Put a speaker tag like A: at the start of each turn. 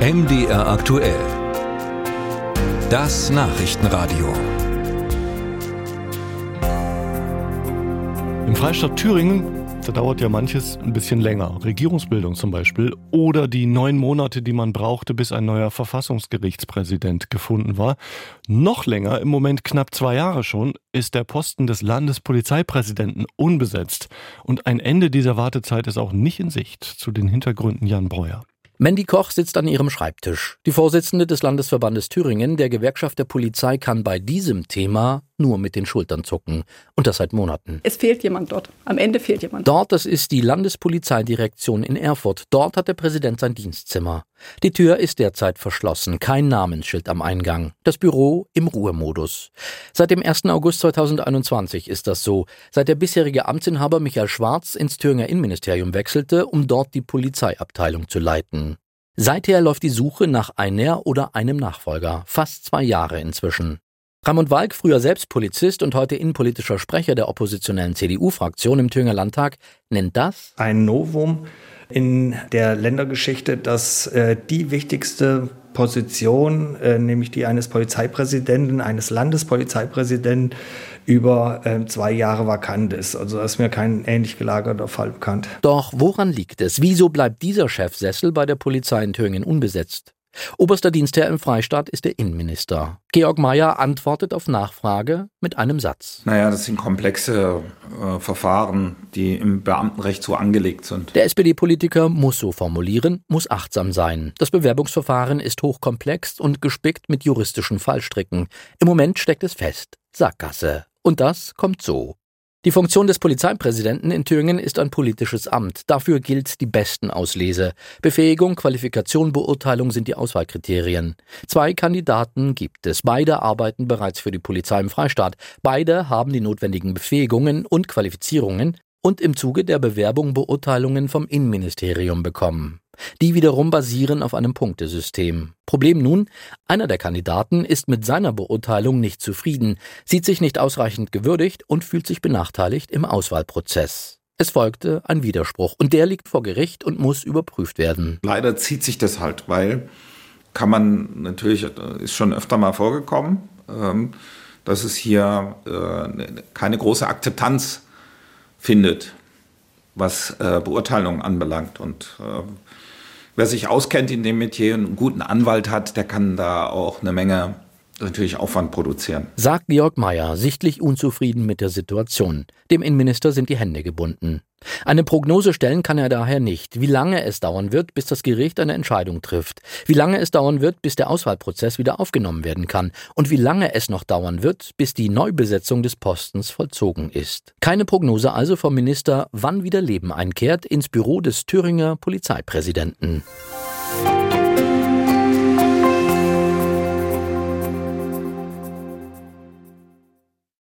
A: MDR aktuell. Das Nachrichtenradio.
B: Im Freistaat Thüringen da dauert ja manches ein bisschen länger. Regierungsbildung zum Beispiel. Oder die neun Monate, die man brauchte, bis ein neuer Verfassungsgerichtspräsident gefunden war. Noch länger, im Moment knapp zwei Jahre schon, ist der Posten des Landespolizeipräsidenten unbesetzt. Und ein Ende dieser Wartezeit ist auch nicht in Sicht. Zu den Hintergründen Jan Breuer.
C: Mandy Koch sitzt an ihrem Schreibtisch. Die Vorsitzende des Landesverbandes Thüringen, der Gewerkschaft der Polizei, kann bei diesem Thema nur mit den Schultern zucken. Und das seit Monaten.
D: Es fehlt jemand dort. Am Ende fehlt jemand.
C: Dort, das ist die Landespolizeidirektion in Erfurt. Dort hat der Präsident sein Dienstzimmer. Die Tür ist derzeit verschlossen. Kein Namensschild am Eingang. Das Büro im Ruhemodus. Seit dem 1. August 2021 ist das so. Seit der bisherige Amtsinhaber Michael Schwarz ins Thüringer Innenministerium wechselte, um dort die Polizeiabteilung zu leiten. Seither läuft die Suche nach einer oder einem Nachfolger. Fast zwei Jahre inzwischen. Ramon Walk, früher selbst Polizist und heute innenpolitischer Sprecher der oppositionellen CDU-Fraktion im Thüringer Landtag, nennt das
E: ein Novum in der Ländergeschichte, dass äh, die wichtigste Position, äh, nämlich die eines Polizeipräsidenten, eines Landespolizeipräsidenten, über äh, zwei Jahre vakant ist. Also da ist mir kein ähnlich gelagerter Fall bekannt.
C: Doch woran liegt es? Wieso bleibt dieser Chefsessel bei der Polizei in Thüringen unbesetzt? Oberster Dienstherr im Freistaat ist der Innenminister. Georg Mayer antwortet auf Nachfrage mit einem Satz.
F: Naja, das sind komplexe äh, Verfahren, die im Beamtenrecht so angelegt sind.
C: Der SPD-Politiker muss so formulieren, muss achtsam sein. Das Bewerbungsverfahren ist hochkomplex und gespickt mit juristischen Fallstricken. Im Moment steckt es fest. Sackgasse. Und das kommt so. Die Funktion des Polizeipräsidenten in Thüringen ist ein politisches Amt. Dafür gilt die besten Auslese. Befähigung, Qualifikation, Beurteilung sind die Auswahlkriterien. Zwei Kandidaten gibt es. Beide arbeiten bereits für die Polizei im Freistaat. Beide haben die notwendigen Befähigungen und Qualifizierungen und im Zuge der Bewerbung Beurteilungen vom Innenministerium bekommen. Die wiederum basieren auf einem Punktesystem. Problem nun, einer der Kandidaten ist mit seiner Beurteilung nicht zufrieden, sieht sich nicht ausreichend gewürdigt und fühlt sich benachteiligt im Auswahlprozess. Es folgte ein Widerspruch und der liegt vor Gericht und muss überprüft werden.
F: Leider zieht sich das halt, weil kann man natürlich, ist schon öfter mal vorgekommen, ähm, dass es hier äh, keine große Akzeptanz findet, was äh, Beurteilungen anbelangt. Und äh, wer sich auskennt in dem Metier und einen guten Anwalt hat, der kann da auch eine Menge natürlich Aufwand produzieren.
C: Sagt Georg Mayer, sichtlich unzufrieden mit der Situation. Dem Innenminister sind die Hände gebunden. Eine Prognose stellen kann er daher nicht, wie lange es dauern wird, bis das Gericht eine Entscheidung trifft, wie lange es dauern wird, bis der Auswahlprozess wieder aufgenommen werden kann und wie lange es noch dauern wird, bis die Neubesetzung des Postens vollzogen ist. Keine Prognose also vom Minister, wann wieder Leben einkehrt ins Büro des Thüringer Polizeipräsidenten.